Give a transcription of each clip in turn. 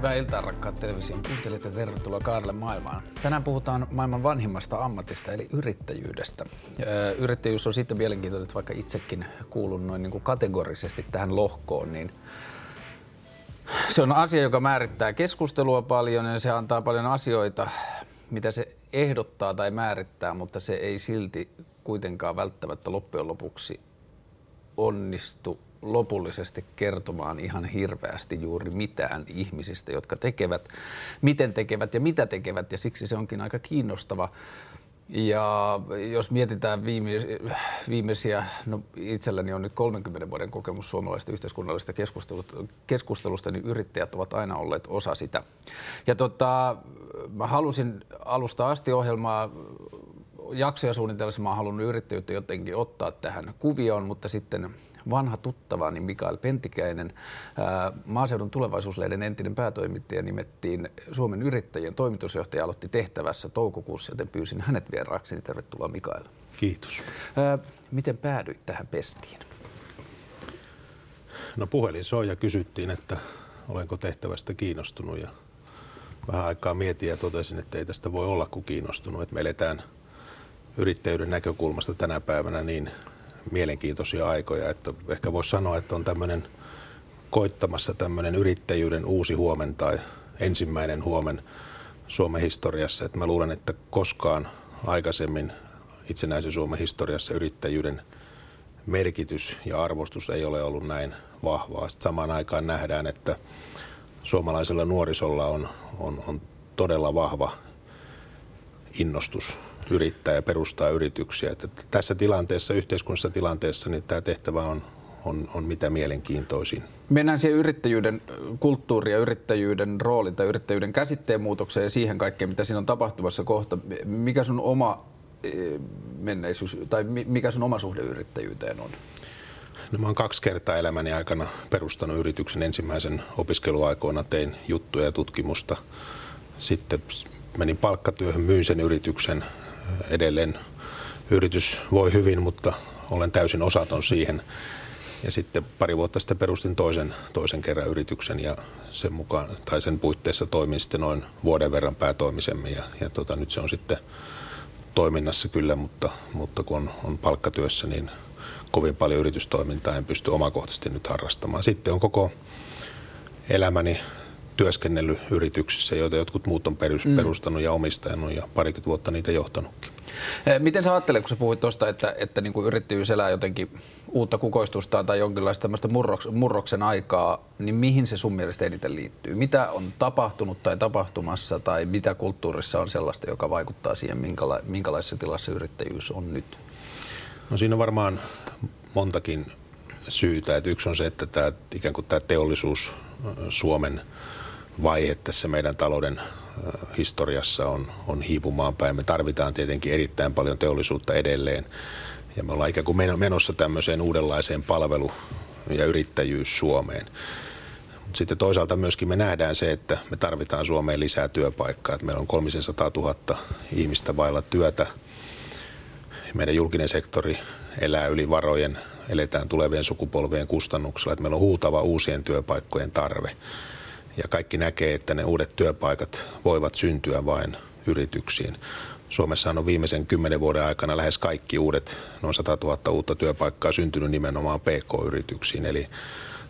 Hyvää iltaa rakkaat television kuuntelijat ja tervetuloa Kaarelle maailmaan. Tänään puhutaan maailman vanhimmasta ammatista eli yrittäjyydestä. Yrittäjyys on sitten mielenkiintoinen, että vaikka itsekin kuulun noin niin kuin kategorisesti tähän lohkoon, niin se on asia, joka määrittää keskustelua paljon ja se antaa paljon asioita, mitä se ehdottaa tai määrittää, mutta se ei silti kuitenkaan välttämättä loppujen lopuksi onnistu lopullisesti kertomaan ihan hirveästi juuri mitään ihmisistä, jotka tekevät, miten tekevät ja mitä tekevät, ja siksi se onkin aika kiinnostava. Ja jos mietitään viimeisiä, no itselläni on nyt 30 vuoden kokemus suomalaisesta yhteiskunnallisesta keskustelusta, keskustelusta, niin yrittäjät ovat aina olleet osa sitä. Ja tota, mä halusin alusta asti ohjelmaa jaksoja suunnitellessa, mä oon halunnut yrittäjyyttä jotenkin ottaa tähän kuvioon, mutta sitten vanha tuttava, niin Mikael Pentikäinen, maaseudun tulevaisuuslehden entinen päätoimittaja, nimettiin Suomen yrittäjien toimitusjohtaja, aloitti tehtävässä toukokuussa, joten pyysin hänet vieraaksi. Tervetuloa Mikael. Kiitos. Miten päädyit tähän pestiin? No puhelin soi ja kysyttiin, että olenko tehtävästä kiinnostunut ja vähän aikaa mietin ja totesin, että ei tästä voi olla kuin kiinnostunut. Että me eletään yrittäjyyden näkökulmasta tänä päivänä niin mielenkiintoisia aikoja. Että ehkä voisi sanoa, että on tämmöinen koittamassa tämmöinen yrittäjyyden uusi huomen tai ensimmäinen huomen Suomen historiassa. Että mä luulen, että koskaan aikaisemmin itsenäisen Suomen historiassa yrittäjyyden merkitys ja arvostus ei ole ollut näin vahvaa. Sitten samaan aikaan nähdään, että suomalaisella nuorisolla on, on, on todella vahva innostus yrittää ja perustaa yrityksiä. Että tässä tilanteessa, yhteiskunnallisessa tilanteessa, niin tämä tehtävä on, on, on mitä mielenkiintoisin. Mennään siihen yrittäjyyden kulttuuri ja yrittäjyyden roolin tai yrittäjyyden käsitteen muutokseen ja siihen kaikkeen, mitä siinä on tapahtumassa kohta. Mikä sun oma e, menneisyys tai mikä sun oma suhde yrittäjyyteen on? No mä oon kaksi kertaa elämäni aikana perustanut yrityksen. Ensimmäisen opiskeluaikoina tein juttuja ja tutkimusta. Sitten menin palkkatyöhön, myin sen yrityksen edelleen yritys voi hyvin, mutta olen täysin osaton siihen. Ja sitten pari vuotta sitten perustin toisen, toisen kerran yrityksen ja sen, mukaan, tai sen puitteissa toimin sitten noin vuoden verran päätoimisemmin. Ja, ja tota, nyt se on sitten toiminnassa kyllä, mutta, mutta kun on, on palkkatyössä, niin kovin paljon yritystoimintaa en pysty omakohtaisesti nyt harrastamaan. Sitten on koko elämäni työskennellyt yrityksissä, joita jotkut muut on mm. perustanut ja omistanut ja parikymmentä vuotta niitä johtanutkin. Eh, miten sä ajattelet, kun sä puhuit tuosta, että, että niin kuin yrittäjyys elää jotenkin uutta kukoistustaan tai jonkinlaista tämmöistä murroks, murroksen aikaa, niin mihin se sun mielestä eniten liittyy? Mitä on tapahtunut tai tapahtumassa tai mitä kulttuurissa on sellaista, joka vaikuttaa siihen, minkäla, minkälaisessa tilassa yrittäjyys on nyt? No siinä on varmaan montakin syytä. Että yksi on se, että tämä, ikään kuin tämä teollisuus Suomen vaihe tässä meidän talouden historiassa on, on hiipumaan päin. Me tarvitaan tietenkin erittäin paljon teollisuutta edelleen. Ja me ollaan ikään kuin menossa tämmöiseen uudenlaiseen palvelu- ja yrittäjyys Suomeen. Sitten toisaalta myöskin me nähdään se, että me tarvitaan Suomeen lisää työpaikkaa. Että meillä on 300 000 ihmistä vailla työtä. Meidän julkinen sektori elää yli varojen, eletään tulevien sukupolvien kustannuksella. Että meillä on huutava uusien työpaikkojen tarve ja kaikki näkee, että ne uudet työpaikat voivat syntyä vain yrityksiin. Suomessa on viimeisen kymmenen vuoden aikana lähes kaikki uudet, noin 100 000 uutta työpaikkaa syntynyt nimenomaan PK-yrityksiin. Eli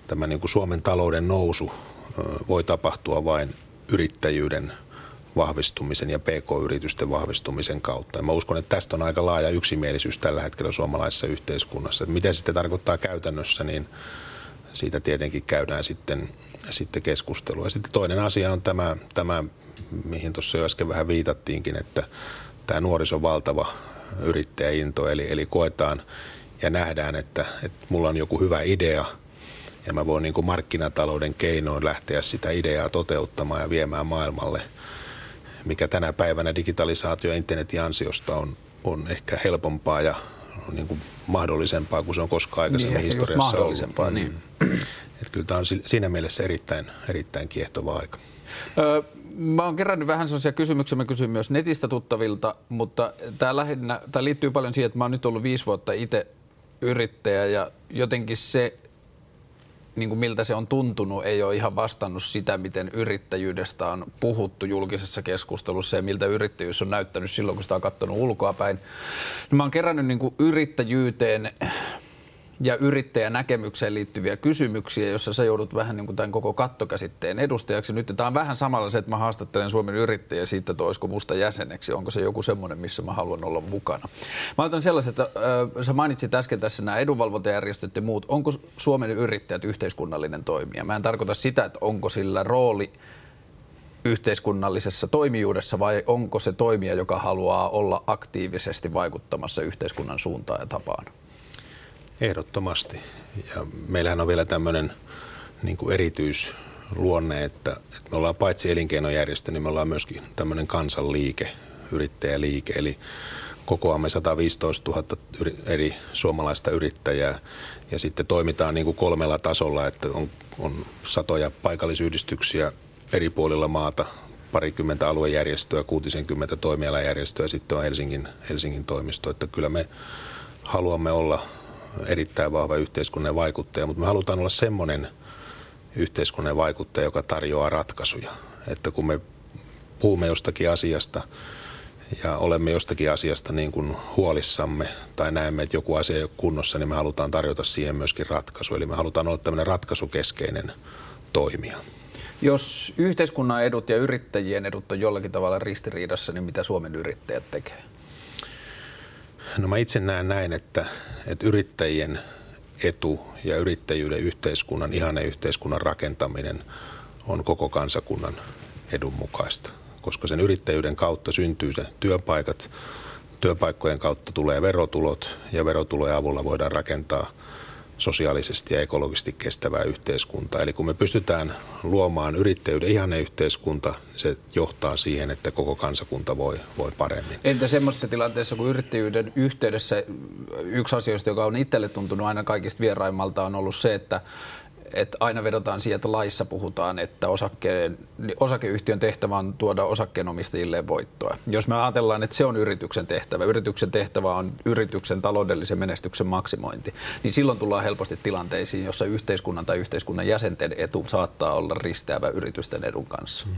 tämä niin kuin Suomen talouden nousu voi tapahtua vain yrittäjyyden vahvistumisen ja PK-yritysten vahvistumisen kautta. Ja mä uskon, että tästä on aika laaja yksimielisyys tällä hetkellä suomalaisessa yhteiskunnassa. Että miten se sitten tarkoittaa käytännössä, niin siitä tietenkin käydään sitten, sitten keskustelua. Ja sitten toinen asia on tämä, tämä mihin tuossa jo äsken vähän viitattiinkin, että tämä nuorison valtava yrittäjäinto, eli, eli koetaan ja nähdään, että, että mulla on joku hyvä idea ja mä voin niin kuin markkinatalouden keinoin lähteä sitä ideaa toteuttamaan ja viemään maailmalle, mikä tänä päivänä digitalisaatio ja internetin ansiosta on, on ehkä helpompaa ja niin kuin mahdollisempaa kuin se on koskaan aikaisemmin niin, historiassa mahdollisempaa, ollut. Niin. Että kyllä tämä on siinä mielessä erittäin, erittäin kiehtova aika. Öö, mä oon kerännyt vähän sellaisia kysymyksiä, mä kysyn myös netistä tuttavilta, mutta tämä, lähinnä, tämä liittyy paljon siihen, että mä oon nyt ollut viisi vuotta itse yrittäjä ja jotenkin se niin kuin miltä se on tuntunut, ei ole ihan vastannut sitä, miten yrittäjyydestä on puhuttu julkisessa keskustelussa ja miltä yrittäjyys on näyttänyt silloin, kun sitä on katsonut ulkoapäin. Niin mä oon kerännyt niin kuin yrittäjyyteen ja yrittäjän näkemykseen liittyviä kysymyksiä, jossa sä joudut vähän niin kuin tämän koko kattokäsitteen edustajaksi. Nyt tämä on vähän samalla se, että mä haastattelen Suomen yrittäjä siitä, että olisiko musta jäseneksi. Onko se joku semmoinen, missä mä haluan olla mukana. Mä otan sellaiset, että äh, sä mainitsit äsken tässä nämä edunvalvontajärjestöt ja muut. Onko Suomen yrittäjät yhteiskunnallinen toimija? Mä en tarkoita sitä, että onko sillä rooli yhteiskunnallisessa toimijuudessa vai onko se toimija, joka haluaa olla aktiivisesti vaikuttamassa yhteiskunnan suuntaan ja tapaan? Ehdottomasti. Ja meillähän on vielä tämmöinen niin kuin erityisluonne, että, että me ollaan paitsi elinkeinojärjestö, niin me ollaan myöskin tämmöinen kansanliike, yrittäjäliike. Eli kokoamme 115 000 eri suomalaista yrittäjää ja sitten toimitaan niin kuin kolmella tasolla, että on, on satoja paikallisyhdistyksiä eri puolilla maata, parikymmentä aluejärjestöä, 60 toimialajärjestöä ja sitten on Helsingin, Helsingin toimisto. Että kyllä me haluamme olla erittäin vahva yhteiskunnan vaikuttaja, mutta me halutaan olla semmoinen yhteiskunnan vaikuttaja, joka tarjoaa ratkaisuja. Että kun me puhumme jostakin asiasta ja olemme jostakin asiasta niin kuin huolissamme tai näemme, että joku asia ei ole kunnossa, niin me halutaan tarjota siihen myöskin ratkaisu. Eli me halutaan olla tämmöinen ratkaisukeskeinen toimija. Jos yhteiskunnan edut ja yrittäjien edut on jollakin tavalla ristiriidassa, niin mitä Suomen yrittäjät tekee? No mä itse näen näin, että, että yrittäjien etu ja yrittäjyyden yhteiskunnan, ihanne yhteiskunnan rakentaminen on koko kansakunnan edun mukaista. Koska sen yrittäjyyden kautta syntyy se työpaikat, työpaikkojen kautta tulee verotulot ja verotulojen avulla voidaan rakentaa – sosiaalisesti ja ekologisesti kestävää yhteiskuntaa. Eli kun me pystytään luomaan yrittäjyyden ihanne yhteiskunta, se johtaa siihen, että koko kansakunta voi, voi paremmin. Entä semmoisessa tilanteessa, kun yrittäjyyden yhteydessä yksi asioista, joka on itselle tuntunut aina kaikista vieraimmalta, on ollut se, että että aina vedotaan siihen, että laissa puhutaan, että osakkeen, osakeyhtiön tehtävä on tuoda osakkeenomistajille voittoa. Jos me ajatellaan, että se on yrityksen tehtävä, yrityksen tehtävä on yrityksen taloudellisen menestyksen maksimointi, niin silloin tullaan helposti tilanteisiin, jossa yhteiskunnan tai yhteiskunnan jäsenten etu saattaa olla risteävä yritysten edun kanssa. Hmm.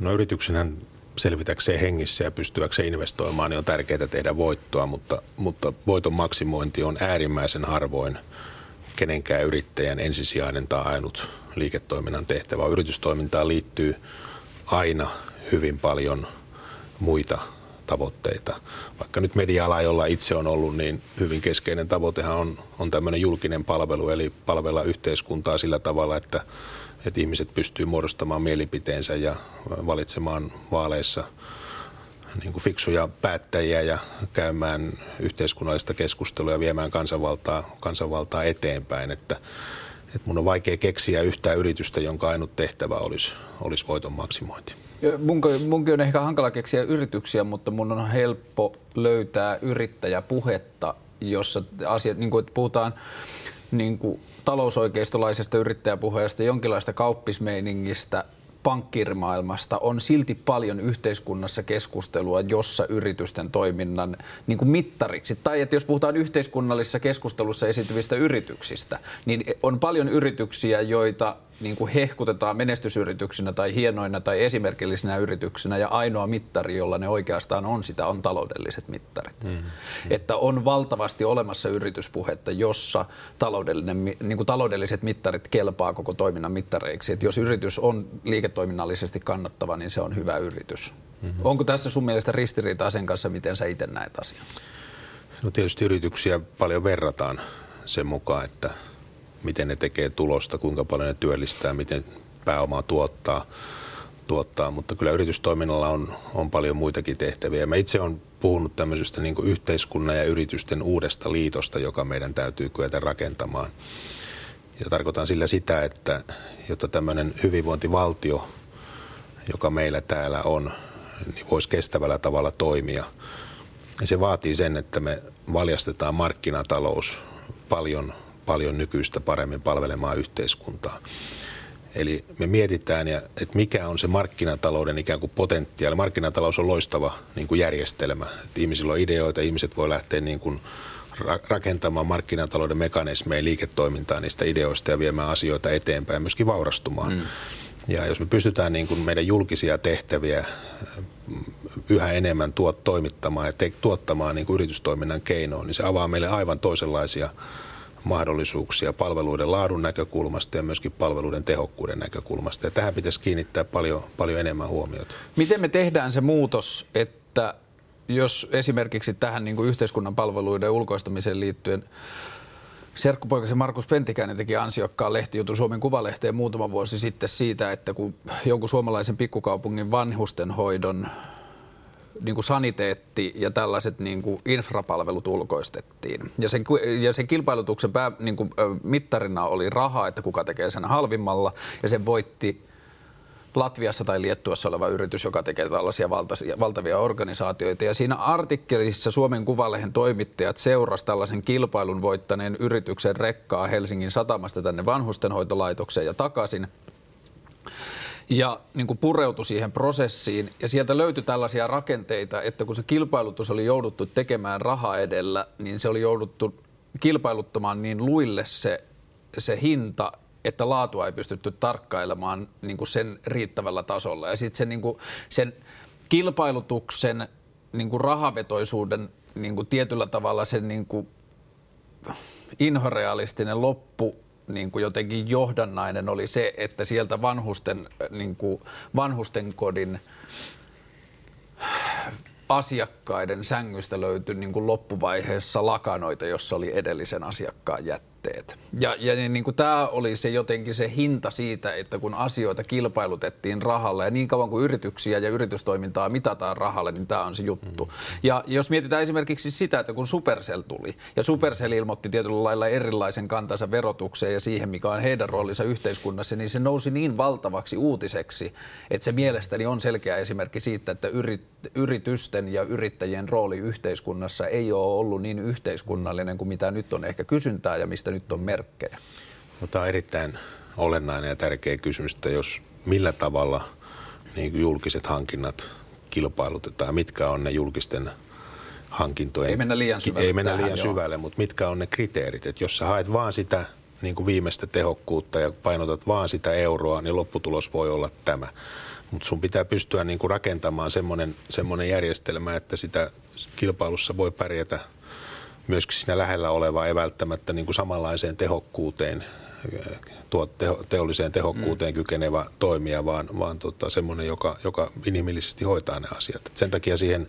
No yrityksenhän selvitäkseen hengissä ja pystyäkseen investoimaan, niin on tärkeää tehdä voittoa, mutta, mutta voiton maksimointi on äärimmäisen harvoin – kenenkään yrittäjän ensisijainen tai ainut liiketoiminnan tehtävä. Yritystoimintaan liittyy aina hyvin paljon muita tavoitteita. Vaikka nyt media-ala, jolla itse on ollut, niin hyvin keskeinen tavoitehan on, on tämmöinen julkinen palvelu, eli palvella yhteiskuntaa sillä tavalla, että, että ihmiset pystyy muodostamaan mielipiteensä ja valitsemaan vaaleissa – niin kuin fiksuja päättäjiä ja käymään yhteiskunnallista keskustelua ja viemään kansanvaltaa, kansanvaltaa eteenpäin. Että, että mun on vaikea keksiä yhtään yritystä, jonka ainut tehtävä olisi, olisi voiton maksimointi. Munkin, munkin on ehkä hankala keksiä yrityksiä, mutta mun on helppo löytää yrittäjäpuhetta, jossa asiat, niin kuin, että puhutaan niin kuin talousoikeistolaisesta yrittäjäpuheesta, jonkinlaista kauppismeiningistä – pankkirimaailmasta on silti paljon yhteiskunnassa keskustelua, jossa yritysten toiminnan niin kuin mittariksi, tai että jos puhutaan yhteiskunnallisessa keskustelussa esiintyvistä yrityksistä, niin on paljon yrityksiä, joita niin kuin hehkutetaan menestysyrityksinä tai hienoina tai esimerkillisinä yrityksinä ja ainoa mittari, jolla ne oikeastaan on sitä, on taloudelliset mittarit. Mm, mm. Että on valtavasti olemassa yrityspuhetta, jossa taloudellinen, niin kuin taloudelliset mittarit kelpaa koko toiminnan mittareiksi. Että jos yritys on liiketoiminnallisesti kannattava, niin se on hyvä yritys. Mm-hmm. Onko tässä sun mielestä ristiriitaa sen kanssa, miten sä itse näet asian? No tietysti yrityksiä paljon verrataan sen mukaan, että miten ne tekee tulosta, kuinka paljon ne työllistää, miten pääomaa tuottaa, tuottaa. mutta kyllä yritystoiminnalla on, on paljon muitakin tehtäviä. Mä itse olen puhunut tämmöisestä niin yhteiskunnan ja yritysten uudesta liitosta, joka meidän täytyy kyetä rakentamaan. Ja tarkoitan sillä sitä, että jotta tämmöinen hyvinvointivaltio, joka meillä täällä on, niin voisi kestävällä tavalla toimia. Ja se vaatii sen, että me valjastetaan markkinatalous paljon paljon nykyistä paremmin palvelemaan yhteiskuntaa. Eli me mietitään, ja, että mikä on se markkinatalouden ikään kuin potentiaali. Markkinatalous on loistava niin kuin järjestelmä. Että ihmisillä on ideoita, ihmiset voi lähteä niin kuin rakentamaan markkinatalouden mekanismeja, liiketoimintaa niistä ideoista ja viemään asioita eteenpäin ja myöskin vaurastumaan. Mm. Ja jos me pystytään niin kuin meidän julkisia tehtäviä yhä enemmän tuot, toimittamaan ja te, tuottamaan niin kuin yritystoiminnan keinoin, niin se avaa meille aivan toisenlaisia mahdollisuuksia palveluiden laadun näkökulmasta ja myöskin palveluiden tehokkuuden näkökulmasta. Ja tähän pitäisi kiinnittää paljon, paljon enemmän huomiota. Miten me tehdään se muutos, että jos esimerkiksi tähän niin kuin yhteiskunnan palveluiden ulkoistamiseen liittyen Serkkupoikasi Markus Pentikäinen teki ansiokkaan lehtijutun Suomen Kuvalehteen muutama vuosi sitten siitä, että kun jonkun suomalaisen pikkukaupungin vanhustenhoidon niin kuin saniteetti ja tällaiset niin kuin infrapalvelut ulkoistettiin. Ja sen, ja sen kilpailutuksen pää, niin kuin, mittarina oli raha, että kuka tekee sen halvimmalla, ja sen voitti Latviassa tai Liettuassa oleva yritys, joka tekee tällaisia valtaisia, valtavia organisaatioita. Ja siinä artikkelissa Suomen Kuvalehen toimittajat seurasi tällaisen kilpailun voittaneen yrityksen rekkaa Helsingin satamasta tänne vanhustenhoitolaitokseen ja takaisin – ja niin kuin pureutui siihen prosessiin. Ja sieltä löytyi tällaisia rakenteita, että kun se kilpailutus oli jouduttu tekemään raha edellä, niin se oli jouduttu kilpailuttamaan niin luille se, se hinta, että laatua ei pystytty tarkkailemaan niin kuin sen riittävällä tasolla. Ja sitten sen, niin sen kilpailutuksen niin kuin rahavetoisuuden niin kuin tietyllä tavalla sen niin kuin inhorealistinen loppu niin kuin jotenkin johdannainen oli se, että sieltä vanhusten, niin kuin vanhusten kodin asiakkaiden sängystä löytyi niin kuin loppuvaiheessa lakanoita, jossa oli edellisen asiakkaan jättä tuotteet. Ja, ja niin, niin kuin tämä oli se jotenkin se hinta siitä, että kun asioita kilpailutettiin rahalla ja niin kauan kuin yrityksiä ja yritystoimintaa mitataan rahalle, niin tämä on se juttu. Mm. Ja jos mietitään esimerkiksi sitä, että kun Supercell tuli ja Supercell ilmoitti tietyllä lailla erilaisen kantansa verotukseen ja siihen, mikä on heidän roolinsa yhteiskunnassa, niin se nousi niin valtavaksi uutiseksi, että se mielestäni on selkeä esimerkki siitä, että yrit, yritysten ja yrittäjien rooli yhteiskunnassa ei ole ollut niin yhteiskunnallinen kuin mitä nyt on ehkä kysyntää ja mistä nyt on merkkejä? No, tämä on erittäin olennainen ja tärkeä kysymys, että jos millä tavalla niin julkiset hankinnat kilpailutetaan, mitkä on ne julkisten hankintojen... Ei mennä liian syvälle. Ei mennä liian syvälle, mutta mitkä on ne kriteerit, että jos sä haet vaan sitä niin kuin viimeistä tehokkuutta ja painotat vaan sitä euroa, niin lopputulos voi olla tämä. Mutta sun pitää pystyä niin kuin rakentamaan semmoinen, semmoinen järjestelmä, että sitä kilpailussa voi pärjätä myöskin siinä lähellä olevaa ei välttämättä niin kuin samanlaiseen tehokkuuteen, tuo teho, teolliseen tehokkuuteen mm. kykenevä toimija, vaan, vaan tota, semmoinen, joka, joka inhimillisesti hoitaa ne asiat. Et sen takia siihen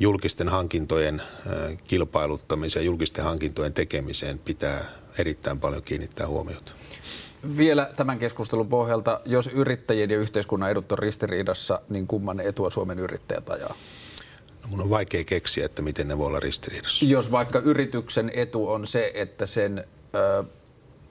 julkisten hankintojen kilpailuttamiseen, julkisten hankintojen tekemiseen pitää erittäin paljon kiinnittää huomiota. Vielä tämän keskustelun pohjalta, jos yrittäjien ja yhteiskunnan edut on ristiriidassa, niin kumman etua Suomen yrittäjät ajaa? Mun on vaikea keksiä, että miten ne voi olla ristiriidassa. Jos vaikka yrityksen etu on se, että sen ö,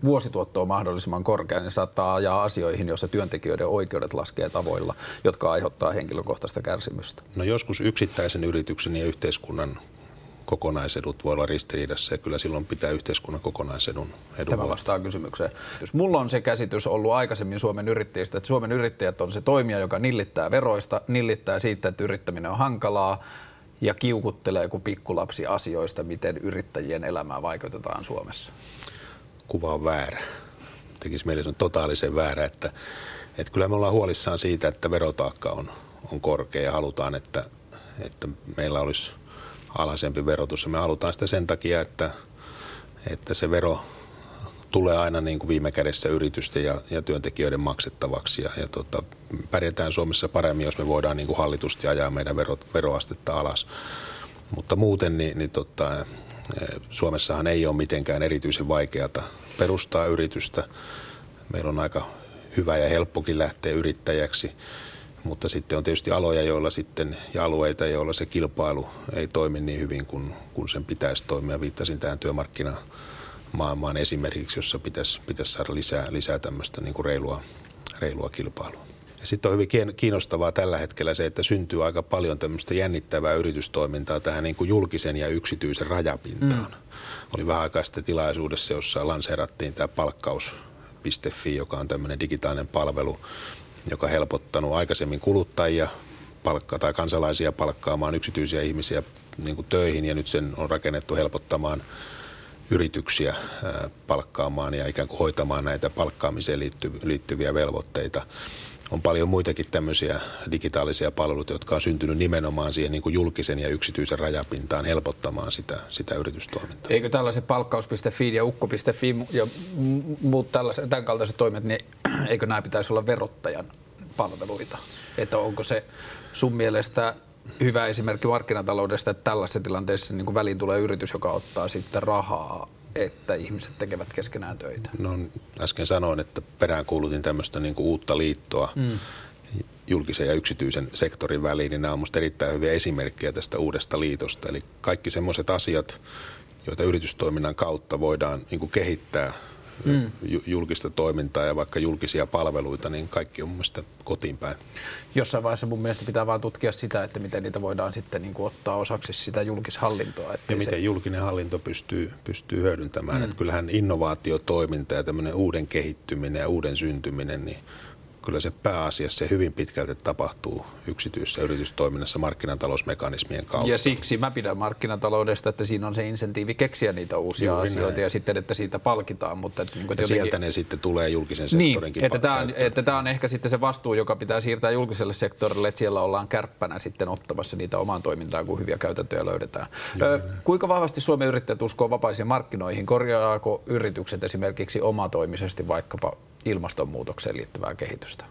vuosituotto on mahdollisimman korkea, niin saattaa ajaa asioihin, joissa työntekijöiden oikeudet laskee tavoilla, jotka aiheuttaa henkilökohtaista kärsimystä. No joskus yksittäisen yrityksen ja yhteiskunnan kokonaisedut voi olla ristiriidassa ja kyllä silloin pitää yhteiskunnan kokonaisedun edun Tämä vastaa kysymykseen. Jos mulla on se käsitys ollut aikaisemmin Suomen yrittäjistä, että Suomen yrittäjät on se toimija, joka nillittää veroista, nillittää siitä, että yrittäminen on hankalaa, ja kiukuttelee kuin pikkulapsi asioista, miten yrittäjien elämää vaikeutetaan Suomessa? Kuva on väärä. Tekisi meille on totaalisen väärä, että, että kyllä me ollaan huolissaan siitä, että verotaakka on, on korkea ja halutaan, että, että meillä olisi alhaisempi verotus. Ja me halutaan sitä sen takia, että, että se vero tulee aina niin kuin viime kädessä yritysten ja, ja työntekijöiden maksettavaksi. Ja, ja tota, pärjätään Suomessa paremmin, jos me voidaan niin kuin hallitusti ajaa meidän vero, veroastetta alas. Mutta muuten niin, niin tota, Suomessahan ei ole mitenkään erityisen vaikeata perustaa yritystä. Meillä on aika hyvä ja helppokin lähteä yrittäjäksi, mutta sitten on tietysti aloja joilla sitten, ja alueita, joilla se kilpailu ei toimi niin hyvin kuin, kuin sen pitäisi toimia. Viittasin tähän työmarkkinaan maailmaan esimerkiksi, jossa pitäisi, pitäisi saada lisää, lisää tämmöistä niin kuin reilua, reilua kilpailua. Ja sitten on hyvin kiinnostavaa tällä hetkellä se, että syntyy aika paljon tämmöistä jännittävää yritystoimintaa tähän niin kuin julkisen ja yksityisen rajapintaan. Mm. Oli vähän aikaa sitten tilaisuudessa, jossa lanseerattiin tämä palkkaus.fi, joka on tämmöinen digitaalinen palvelu, joka helpottanut aikaisemmin kuluttajia palkkaa tai kansalaisia palkkaamaan yksityisiä ihmisiä niin kuin töihin ja nyt sen on rakennettu helpottamaan yrityksiä palkkaamaan ja ikään kuin hoitamaan näitä palkkaamiseen liittyviä velvoitteita on paljon muitakin tämmöisiä digitaalisia palveluita, jotka on syntynyt nimenomaan siihen niin kuin julkisen ja yksityisen rajapintaan helpottamaan sitä, sitä yritystoimintaa. Eikö tällaiset palkkaus.fi ja ukko.fi ja muut tällaiset, tämän kaltaiset toimet, niin eikö nämä pitäisi olla verottajan palveluita? Että onko se sun mielestä hyvä esimerkki markkinataloudesta, että tällaisessa tilanteessa niin väliin tulee yritys, joka ottaa sitten rahaa että ihmiset tekevät keskenään töitä? No äsken sanoin, että peräänkuulutin tämmöistä niin uutta liittoa mm. julkisen ja yksityisen sektorin väliin, niin nämä on minusta erittäin hyviä esimerkkejä tästä uudesta liitosta. Eli kaikki semmoiset asiat, joita yritystoiminnan kautta voidaan niin kuin kehittää mm. julkista toimintaa ja vaikka julkisia palveluita, niin kaikki on mun mielestä kotiin päin. Jossain vaiheessa mun mielestä pitää vain tutkia sitä, että miten niitä voidaan sitten niin kuin ottaa osaksi sitä julkishallintoa. Ja miten se... julkinen hallinto pystyy, pystyy hyödyntämään. Mm. Että kyllähän innovaatiotoiminta ja tämmöinen uuden kehittyminen ja uuden syntyminen, niin kyllä se pääasiassa se hyvin pitkälti tapahtuu yksityisessä yritystoiminnassa markkinatalousmekanismien kautta. Ja siksi mä pidän markkinataloudesta, että siinä on se insentiivi keksiä niitä uusia Juuri asioita näin. ja sitten, että siitä palkitaan. Mutta että, niin kuin, että jotenkin... sieltä ne sitten tulee julkisen sektorinkin niin, että tämä, on, että tämä on ehkä sitten se vastuu, joka pitää siirtää julkiselle sektorille, että siellä ollaan kärppänä sitten ottamassa niitä omaan toimintaan, kun hyviä käytäntöjä löydetään. Juuri kuinka vahvasti Suomen yrittäjät uskoo vapaisiin markkinoihin? Korjaako yritykset esimerkiksi omatoimisesti vaikkapa ilmastonmuutokseen liittyvää kehitystä?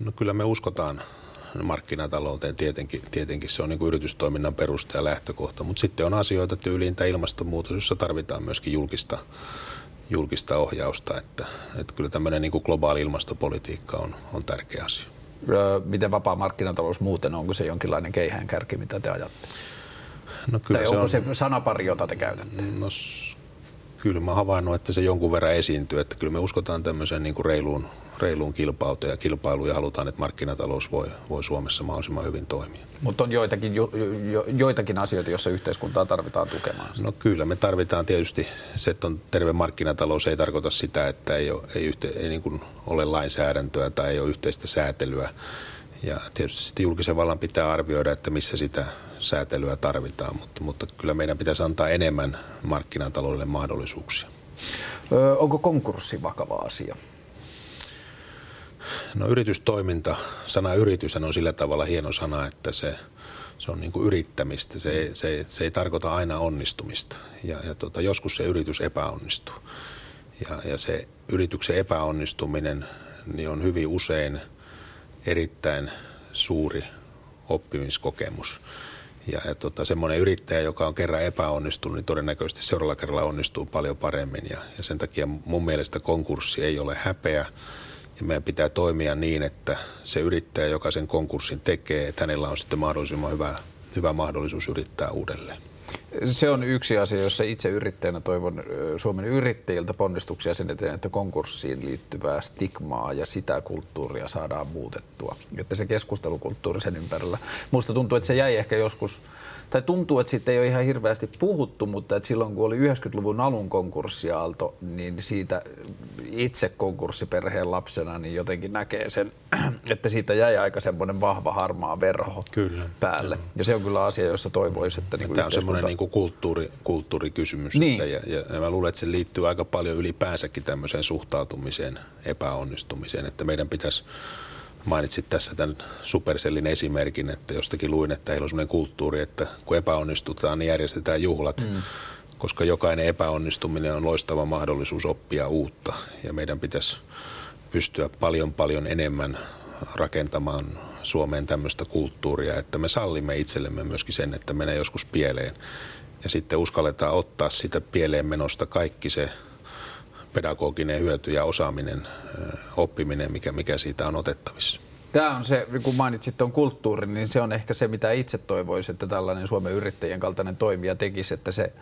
No kyllä me uskotaan markkinatalouteen. Tietenkin, tietenkin se on niin kuin yritystoiminnan perusta ja lähtökohta, mutta sitten on asioita tyyliin tämä ilmastonmuutos, jossa tarvitaan myöskin julkista, julkista ohjausta. Että, että kyllä tämmöinen niin kuin globaali ilmastopolitiikka on, on tärkeä asia. Miten vapaa markkinatalous muuten, onko se jonkinlainen keihäänkärki, mitä te ajatte? No kyllä tai se onko on... se sanapari, jota te käytätte? No kyllä mä havainnut, että se jonkun verran esiintyy, että kyllä me uskotaan tämmöiseen niin kuin reiluun, reiluun kilpauteen ja kilpailuun ja halutaan, että markkinatalous voi, voi Suomessa mahdollisimman hyvin toimia. Mutta on joitakin, jo, jo, joitakin asioita, joissa yhteiskuntaa tarvitaan tukemaan sitä. No kyllä, me tarvitaan tietysti se, että on terve markkinatalous, ei tarkoita sitä, että ei, ole, ei, yhte, ei niin kuin ole lainsäädäntöä tai ei ole yhteistä säätelyä. Ja tietysti sitten julkisen vallan pitää arvioida, että missä sitä säätelyä tarvitaan, mutta, mutta kyllä meidän pitäisi antaa enemmän markkinataloudelle mahdollisuuksia. Öö, onko konkurssi vakava asia? No yritystoiminta, sana yritys on sillä tavalla hieno sana, että se, se on niin kuin yrittämistä. Se, se, se ei tarkoita aina onnistumista ja, ja tota, joskus se yritys epäonnistuu. Ja, ja se yrityksen epäonnistuminen niin on hyvin usein erittäin suuri oppimiskokemus. Ja, ja tota, semmoinen yrittäjä, joka on kerran epäonnistunut, niin todennäköisesti seuraavalla kerralla onnistuu paljon paremmin. Ja, ja sen takia mun mielestä konkurssi ei ole häpeä. Ja meidän pitää toimia niin, että se yrittäjä, joka sen konkurssin tekee, että hänellä on sitten mahdollisimman hyvä, hyvä mahdollisuus yrittää uudelleen. Se on yksi asia, jossa itse yrittäjänä toivon Suomen yrittäjiltä ponnistuksia sen eteen, että konkurssiin liittyvää stigmaa ja sitä kulttuuria saadaan muutettua. Että se keskustelukulttuuri sen ympärillä. Musta tuntuu, että se jäi ehkä joskus tai tuntuu, että siitä ei ole ihan hirveästi puhuttu, mutta että silloin kun oli 90-luvun alun konkurssiaalto, niin siitä itse konkurssiperheen lapsena niin jotenkin näkee sen, että siitä jäi aika semmoinen vahva harmaa verho kyllä, päälle. Kyllä. Ja se on kyllä asia, jossa toivoisi, että niin Tämä on semmoinen niin kuin kulttuuri, kulttuurikysymys. Niin. Että, ja, ja mä luulen, että se liittyy aika paljon ylipäänsäkin tämmöiseen suhtautumiseen, epäonnistumiseen, että meidän pitäisi mainitsit tässä tämän Supercellin esimerkin, että jostakin luin, että heillä on sellainen kulttuuri, että kun epäonnistutaan, niin järjestetään juhlat, mm. Koska jokainen epäonnistuminen on loistava mahdollisuus oppia uutta. Ja meidän pitäisi pystyä paljon paljon enemmän rakentamaan Suomeen tämmöistä kulttuuria, että me sallimme itsellemme myöskin sen, että menee joskus pieleen. Ja sitten uskalletaan ottaa sitä pieleen menosta kaikki se pedagoginen hyöty ja osaaminen, oppiminen, mikä, mikä siitä on otettavissa. Tämä on se, kun mainitsit tuon kulttuurin, niin se on ehkä se, mitä itse toivoisin, että tällainen Suomen yrittäjien kaltainen toimija tekisi, että se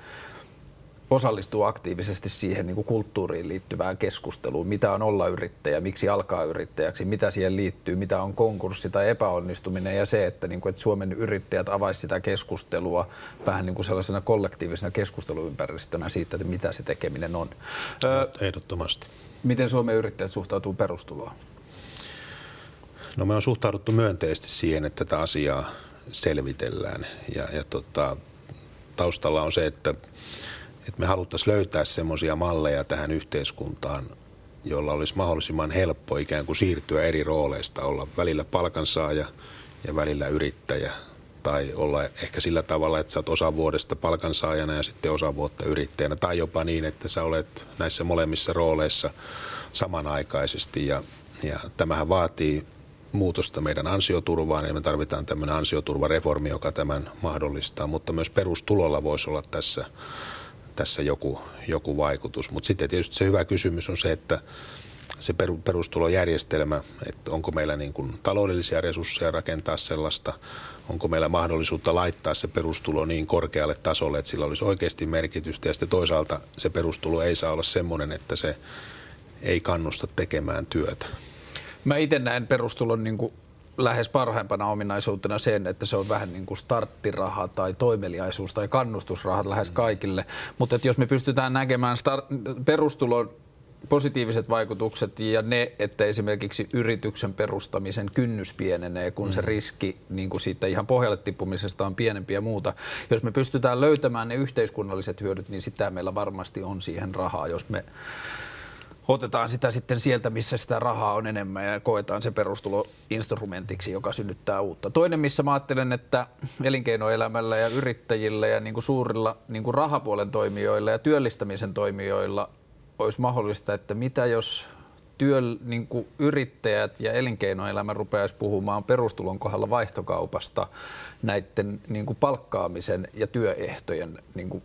osallistuu aktiivisesti siihen niin kuin kulttuuriin liittyvään keskusteluun. Mitä on olla yrittäjä, miksi alkaa yrittäjäksi, mitä siihen liittyy, mitä on konkurssi tai epäonnistuminen ja se, että, niin kuin, että Suomen yrittäjät avaisi sitä keskustelua vähän niin kuin sellaisena kollektiivisena keskusteluympäristönä siitä, että mitä se tekeminen on. Ehdottomasti. Miten Suomen yrittäjät suhtautuu perustuloon? No me on suhtauduttu myönteisesti siihen, että tätä asiaa selvitellään. Ja, ja tota, taustalla on se, että, että me haluttaisiin löytää semmoisia malleja tähän yhteiskuntaan, jolla olisi mahdollisimman helppo ikään kuin siirtyä eri rooleista, olla välillä palkansaaja ja välillä yrittäjä tai olla ehkä sillä tavalla, että sä oot osa vuodesta palkansaajana ja sitten osa vuotta yrittäjänä tai jopa niin, että sä olet näissä molemmissa rooleissa samanaikaisesti. Ja, ja tämähän vaatii muutosta meidän ansioturvaan, ja me tarvitaan tämmöinen ansioturvareformi, joka tämän mahdollistaa, mutta myös perustulolla voisi olla tässä, tässä joku, joku vaikutus. Mutta sitten tietysti se hyvä kysymys on se, että se perustulojärjestelmä, että onko meillä niin kuin taloudellisia resursseja rakentaa sellaista, onko meillä mahdollisuutta laittaa se perustulo niin korkealle tasolle, että sillä olisi oikeasti merkitystä, ja sitten toisaalta se perustulo ei saa olla semmoinen, että se ei kannusta tekemään työtä. Mä itse näen perustulon niin kuin lähes parhaimpana ominaisuutena sen, että se on vähän niin kuin starttiraha tai toimeliaisuus tai kannustusrahat lähes mm. kaikille. Mutta jos me pystytään näkemään start- perustulon positiiviset vaikutukset ja ne, että esimerkiksi yrityksen perustamisen kynnys pienenee, kun mm. se riski niin kuin siitä ihan pohjalle tippumisesta on pienempi ja muuta. Jos me pystytään löytämään ne yhteiskunnalliset hyödyt, niin sitä meillä varmasti on siihen rahaa. Jos me otetaan sitä sitten sieltä, missä sitä rahaa on enemmän ja koetaan se perustulo instrumentiksi, joka synnyttää uutta. Toinen, missä mä ajattelen, että elinkeinoelämällä ja yrittäjillä ja niin kuin suurilla niin kuin rahapuolen toimijoilla ja työllistämisen toimijoilla olisi mahdollista, että mitä jos työ, niin kuin yrittäjät ja elinkeinoelämä rupeaisi puhumaan perustulon kohdalla vaihtokaupasta näiden niin kuin palkkaamisen ja työehtojen niin kuin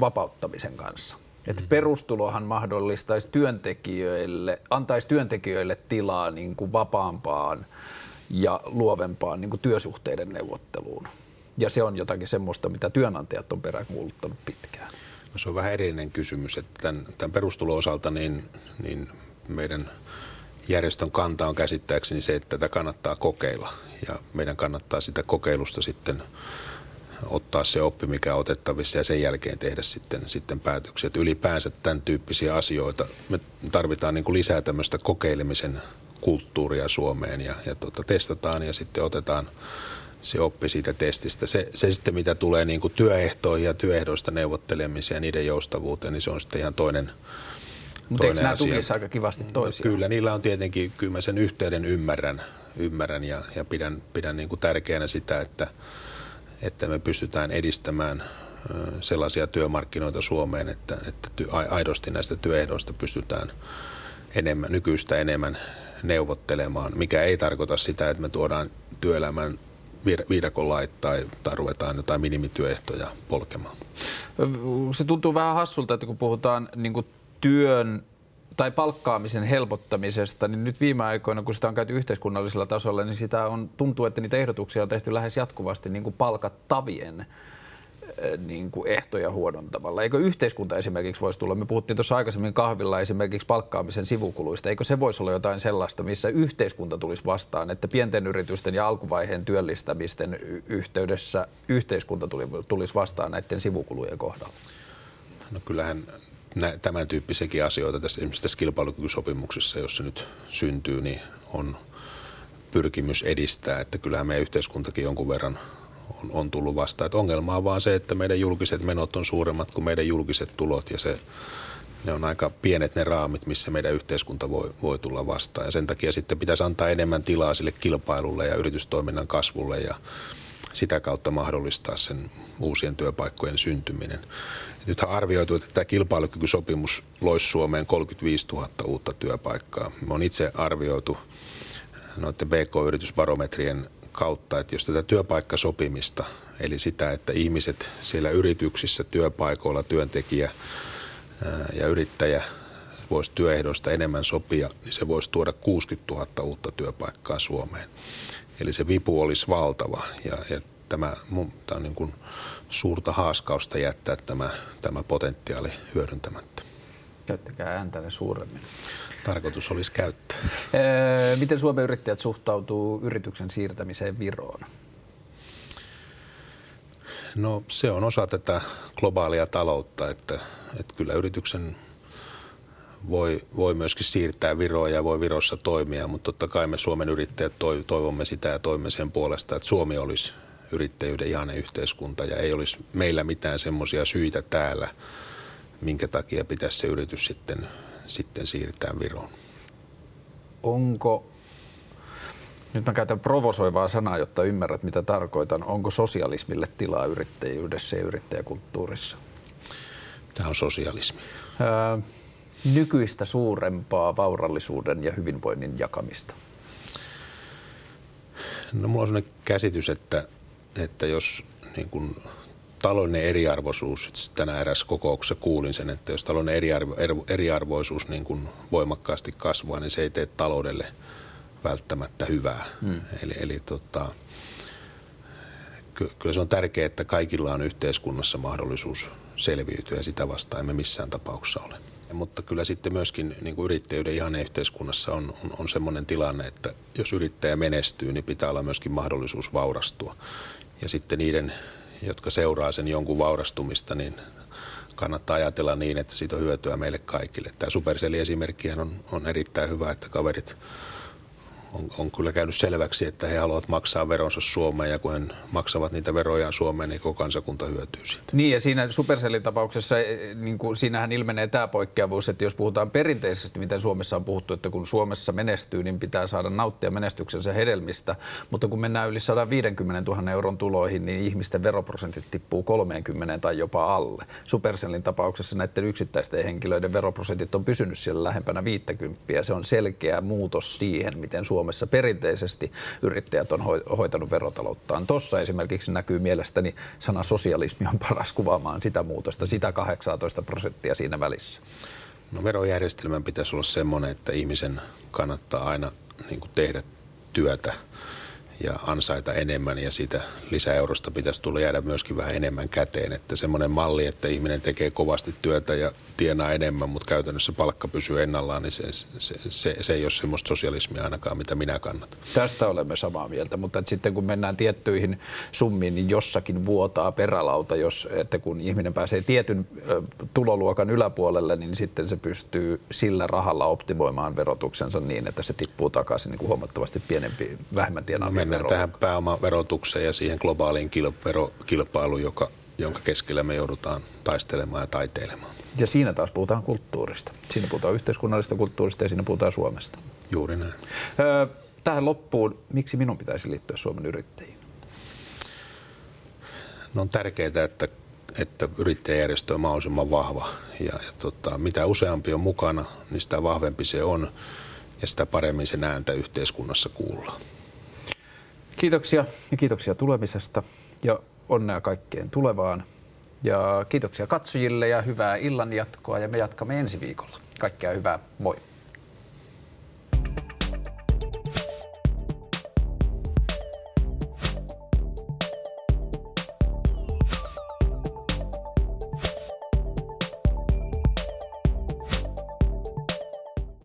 vapauttamisen kanssa. Että perustulohan mahdollistaisi työntekijöille, antaisi työntekijöille tilaa niin kuin vapaampaan ja luovempaan niin kuin työsuhteiden neuvotteluun. Ja se on jotakin semmoista, mitä työnantajat on peräänkuuluttanut pitkään. No se on vähän erillinen kysymys, että tämän, tämän perustulo-osalta niin, niin meidän järjestön kanta on käsittääkseni se, että tätä kannattaa kokeilla ja meidän kannattaa sitä kokeilusta sitten ottaa se oppi, mikä on otettavissa ja sen jälkeen tehdä sitten, sitten päätöksiä. Että ylipäänsä tämän tyyppisiä asioita me tarvitaan niin kuin lisää tämmöistä kokeilemisen kulttuuria Suomeen ja, ja tota, testataan ja sitten otetaan se oppi siitä testistä. Se, se sitten, mitä tulee niin kuin työehtoihin ja työehdoista neuvottelemiseen ja niiden joustavuuteen, niin se on sitten ihan toinen, mutta eikö nämä tukisi aika kivasti no toisiaan? No, kyllä, niillä on tietenkin, kyllä mä sen yhteyden ymmärrän, ymmärrän ja, ja pidän, pidän niin kuin tärkeänä sitä, että, että me pystytään edistämään sellaisia työmarkkinoita Suomeen, että, että aidosti näistä työehdoista pystytään enemmän, nykyistä enemmän neuvottelemaan, mikä ei tarkoita sitä, että me tuodaan työelämän viidakon lait tai, tai ruvetaan jotain minimityöehtoja polkemaan. Se tuntuu vähän hassulta, että kun puhutaan niin työn tai palkkaamisen helpottamisesta, niin nyt viime aikoina, kun sitä on käyty yhteiskunnallisella tasolla, niin sitä on, tuntuu, että niitä ehdotuksia on tehty lähes jatkuvasti niin kuin palkattavien eh, niin kuin ehtoja huonontavalla. Eikö yhteiskunta esimerkiksi voisi tulla, me puhuttiin tuossa aikaisemmin kahvilla esimerkiksi palkkaamisen sivukuluista, eikö se voisi olla jotain sellaista, missä yhteiskunta tulisi vastaan, että pienten yritysten ja alkuvaiheen työllistämisten yhteydessä yhteiskunta tulisi vastaan näiden sivukulujen kohdalla? No kyllähän tämän tyyppisiäkin asioita tässä, esimerkiksi tässä kilpailukykysopimuksessa, jos se nyt syntyy, niin on pyrkimys edistää, että kyllähän meidän yhteiskuntakin jonkun verran on, on tullut vastaan. Että ongelma on vaan se, että meidän julkiset menot on suuremmat kuin meidän julkiset tulot ja se, ne on aika pienet ne raamit, missä meidän yhteiskunta voi, voi tulla vastaan. Ja sen takia sitten pitäisi antaa enemmän tilaa sille kilpailulle ja yritystoiminnan kasvulle ja sitä kautta mahdollistaa sen uusien työpaikkojen syntyminen. Nythän arvioitu, että tämä kilpailukykysopimus loisi Suomeen 35 000 uutta työpaikkaa. Me on itse arvioitu noiden BK-yritysbarometrien kautta, että jos tätä työpaikkasopimista, eli sitä, että ihmiset siellä yrityksissä, työpaikoilla, työntekijä ja yrittäjä voisi työehdoista enemmän sopia, niin se voisi tuoda 60 000 uutta työpaikkaa Suomeen. Eli se vipu olisi valtava ja, ja tämä, tämä on niin kuin suurta haaskausta jättää tämä, tämä potentiaali hyödyntämättä. Käyttäkää ääntäne suuremmin. Tarkoitus olisi käyttää. miten Suomen yrittäjät suhtautuu yrityksen siirtämiseen Viroon? No se on osa tätä globaalia taloutta, että, että kyllä yrityksen voi, voi myöskin siirtää Viroa ja voi Virossa toimia, mutta totta kai me Suomen yrittäjät toivomme sitä ja toimme sen puolesta, että Suomi olisi yrittäjyyden ihane yhteiskunta ja ei olisi meillä mitään semmoisia syitä täällä, minkä takia pitäisi se yritys sitten, sitten siirtää Viroon. Onko, nyt mä käytän provosoivaa sanaa, jotta ymmärrät mitä tarkoitan, onko sosialismille tilaa yrittäjyydessä ja yrittäjäkulttuurissa? Tämä on sosialismi. Öö, nykyistä suurempaa vaurallisuuden ja hyvinvoinnin jakamista? No mulla on sellainen käsitys, että, että jos niin kuin taloudellinen eriarvoisuus, tänä erässä kokouksessa kuulin sen, että jos taloudellinen eriarvo, eriarvoisuus niin kuin voimakkaasti kasvaa, niin se ei tee taloudelle välttämättä hyvää. Hmm. Eli, eli tota, kyllä se on tärkeää, että kaikilla on yhteiskunnassa mahdollisuus selviytyä ja sitä vastaan emme missään tapauksessa ole. Mutta kyllä sitten myöskin niin kuin yrittäjyyden ihan yhteiskunnassa on, on, on sellainen tilanne, että jos yrittäjä menestyy, niin pitää olla myöskin mahdollisuus vaurastua. Ja sitten niiden, jotka seuraa sen jonkun vaurastumista, niin kannattaa ajatella niin, että siitä on hyötyä meille kaikille. Tämä Supercell-esimerkki on, on erittäin hyvä, että kaverit on, on kyllä käynyt selväksi, että he haluavat maksaa veronsa Suomeen ja kun he maksavat niitä veroja Suomeen, niin koko kansakunta hyötyy siitä. Niin ja siinä Supercellin tapauksessa eh, niin kuin, siinähän ilmenee tämä poikkeavuus, että jos puhutaan perinteisesti, miten Suomessa on puhuttu, että kun Suomessa menestyy, niin pitää saada nauttia menestyksensä hedelmistä, mutta kun mennään yli 150 000 euron tuloihin, niin ihmisten veroprosentit tippuu 30 tai jopa alle. Supercellin tapauksessa näiden yksittäisten henkilöiden veroprosentit on pysynyt siellä lähempänä 50 ja se on selkeä muutos siihen, miten Suomessa Suomessa perinteisesti yrittäjät on hoitanut verotalouttaan. Tuossa esimerkiksi näkyy mielestäni sana sosialismi on paras kuvaamaan sitä muutosta, sitä 18 prosenttia siinä välissä. No verojärjestelmän pitäisi olla semmoinen, että ihmisen kannattaa aina niin tehdä työtä ja ansaita enemmän ja siitä lisäeurosta pitäisi tulla jäädä myöskin vähän enemmän käteen. Että semmoinen malli, että ihminen tekee kovasti työtä ja tienaa enemmän, mutta käytännössä palkka pysyy ennallaan, niin se, se, se, se ei ole semmoista sosialismia ainakaan, mitä minä kannatan. Tästä olemme samaa mieltä, mutta että sitten kun mennään tiettyihin summiin, niin jossakin vuotaa perälauta, jos, että kun ihminen pääsee tietyn tuloluokan yläpuolelle, niin sitten se pystyy sillä rahalla optimoimaan verotuksensa niin, että se tippuu takaisin niin kuin huomattavasti pienempi, vähemmän tienaamia mennään vero. tähän pääomaverotukseen ja siihen globaaliin kilpailuun, joka, jonka keskellä me joudutaan taistelemaan ja taiteilemaan. Ja siinä taas puhutaan kulttuurista. Siinä puhutaan yhteiskunnallisesta kulttuurista ja siinä puhutaan Suomesta. Juuri näin. Öö, tähän loppuun, miksi minun pitäisi liittyä Suomen yrittäjiin? No on tärkeää, että, että yrittäjäjärjestö on mahdollisimman vahva. Ja, ja tota, mitä useampi on mukana, niin sitä vahvempi se on ja sitä paremmin se ääntä yhteiskunnassa kuullaan. Kiitoksia ja kiitoksia tulemisesta ja onnea kaikkeen tulevaan. Ja kiitoksia katsojille ja hyvää illan jatkoa ja me jatkamme ensi viikolla. Kaikkea hyvää, moi!